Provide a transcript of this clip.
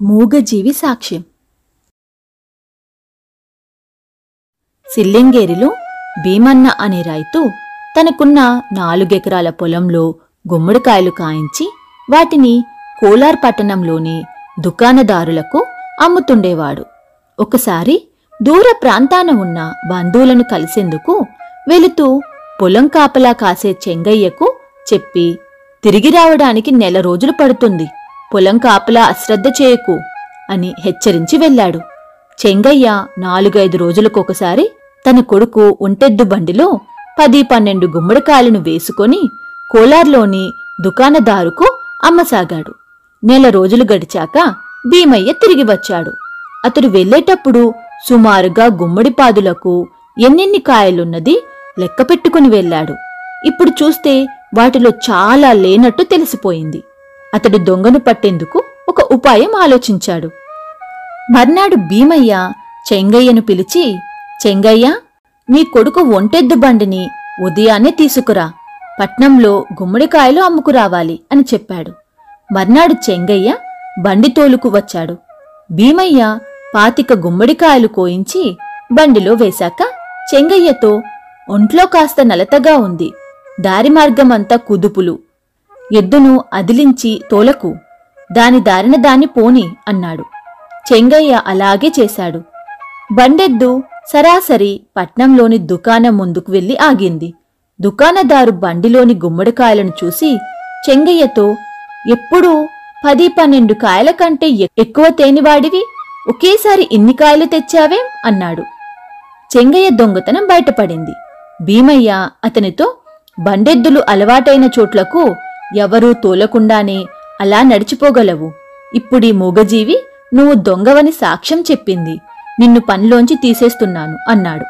మూగజీవి సాక్ష్యం. సిల్లింగేరిలో భీమన్న అనే రైతు తనకున్న నాలుగెకరాల పొలంలో గుమ్మడికాయలు కాయించి వాటిని కోలార్ పట్టణంలోని దుకాణదారులకు అమ్ముతుండేవాడు. ఒకసారి దూర ప్రాంతాన ఉన్న బంధువులను కలిసేందుకు వెళుతూ పొలం కాపలా కాసే చెంగయ్యకు చెప్పి తిరిగి రావడానికి నెల రోజులు పడుతుంది. పొలం కాపలా అశ్రద్ధ చేయకు అని హెచ్చరించి వెళ్ళాడు. చెంగయ్య నాలుగైదు రోజులకొకసారి తన కొడుకు ఒంటెద్దు బండిలో పది పన్నెండు గుమ్మడికాయలను వేసుకొని కోలార్లోని దుకాణదారుకు అమ్మసాగాడు. నెల రోజులు గడిచాక భీమయ్య తిరిగి వచ్చాడు. అతడు వెళ్ళేటప్పుడు సుమారుగా గుమ్మడిపాదులకు ఎన్నెన్ని కాయలున్నది లెక్క పెట్టుకుని వెళ్ళాడు. ఇప్పుడు చూస్తే వాటిలో చాలా లేనట్టు తెలిసిపోయింది. అతడు దొంగను పట్టేందుకు ఒక ఉపాయం ఆలోచించాడు. మర్నాడు భీమయ్య చెంగయ్యను పిలిచి చెంగయ్య నీ కొడుకు ఒంటెద్దు బండిని ఉదయాన్నే తీసుకురా. పట్నంలో గుమ్మడికాయలు అమ్ముకురావాలి అని చెప్పాడు. మర్నాడు చెంగయ్య బండి తోలుకు వచ్చాడు. భీమయ్య పాతిక గుమ్మడికాయలు కోయించి బండిలో వేశాక చెంగయ్యతో ఒంట్లో కాస్త నలతగా ఉంది. దారి మార్గమంతా కుదుపులు. ఎద్దును అదిలించి తోలకు దాని దారిన దాన్ని పోని అన్నాడు. చెంగయ్య అలాగే చేశాడు. బండెద్దు సరాసరి పట్నంలోని దుకాణం ముందుకు వెళ్ళి ఆగింది. దుకాణదారు బండిలోని గుమ్మడికాయలను చూసి చెంగయ్యతో ఎప్పుడూ పది పన్నెండు కాయల కంటే ఎక్కువ తేనివాడివి? ఒకేసారి ఇన్ని కాయలు తెచ్చావేం? అన్నాడు. చెంగయ్య దొంగతనం బయటపడింది. భీమయ్య అతనితో బండెద్దులు అలవాటైన చోట్లకు ఎవరూ తోలకుండానే అలా నడిచిపోగలవు. ఇప్పుడీ మూగజీవి నువ్వు దొంగవని సాక్ష్యం చెప్పింది. నిన్ను పనిలోంచి తీసేస్తున్నాను అన్నాడు.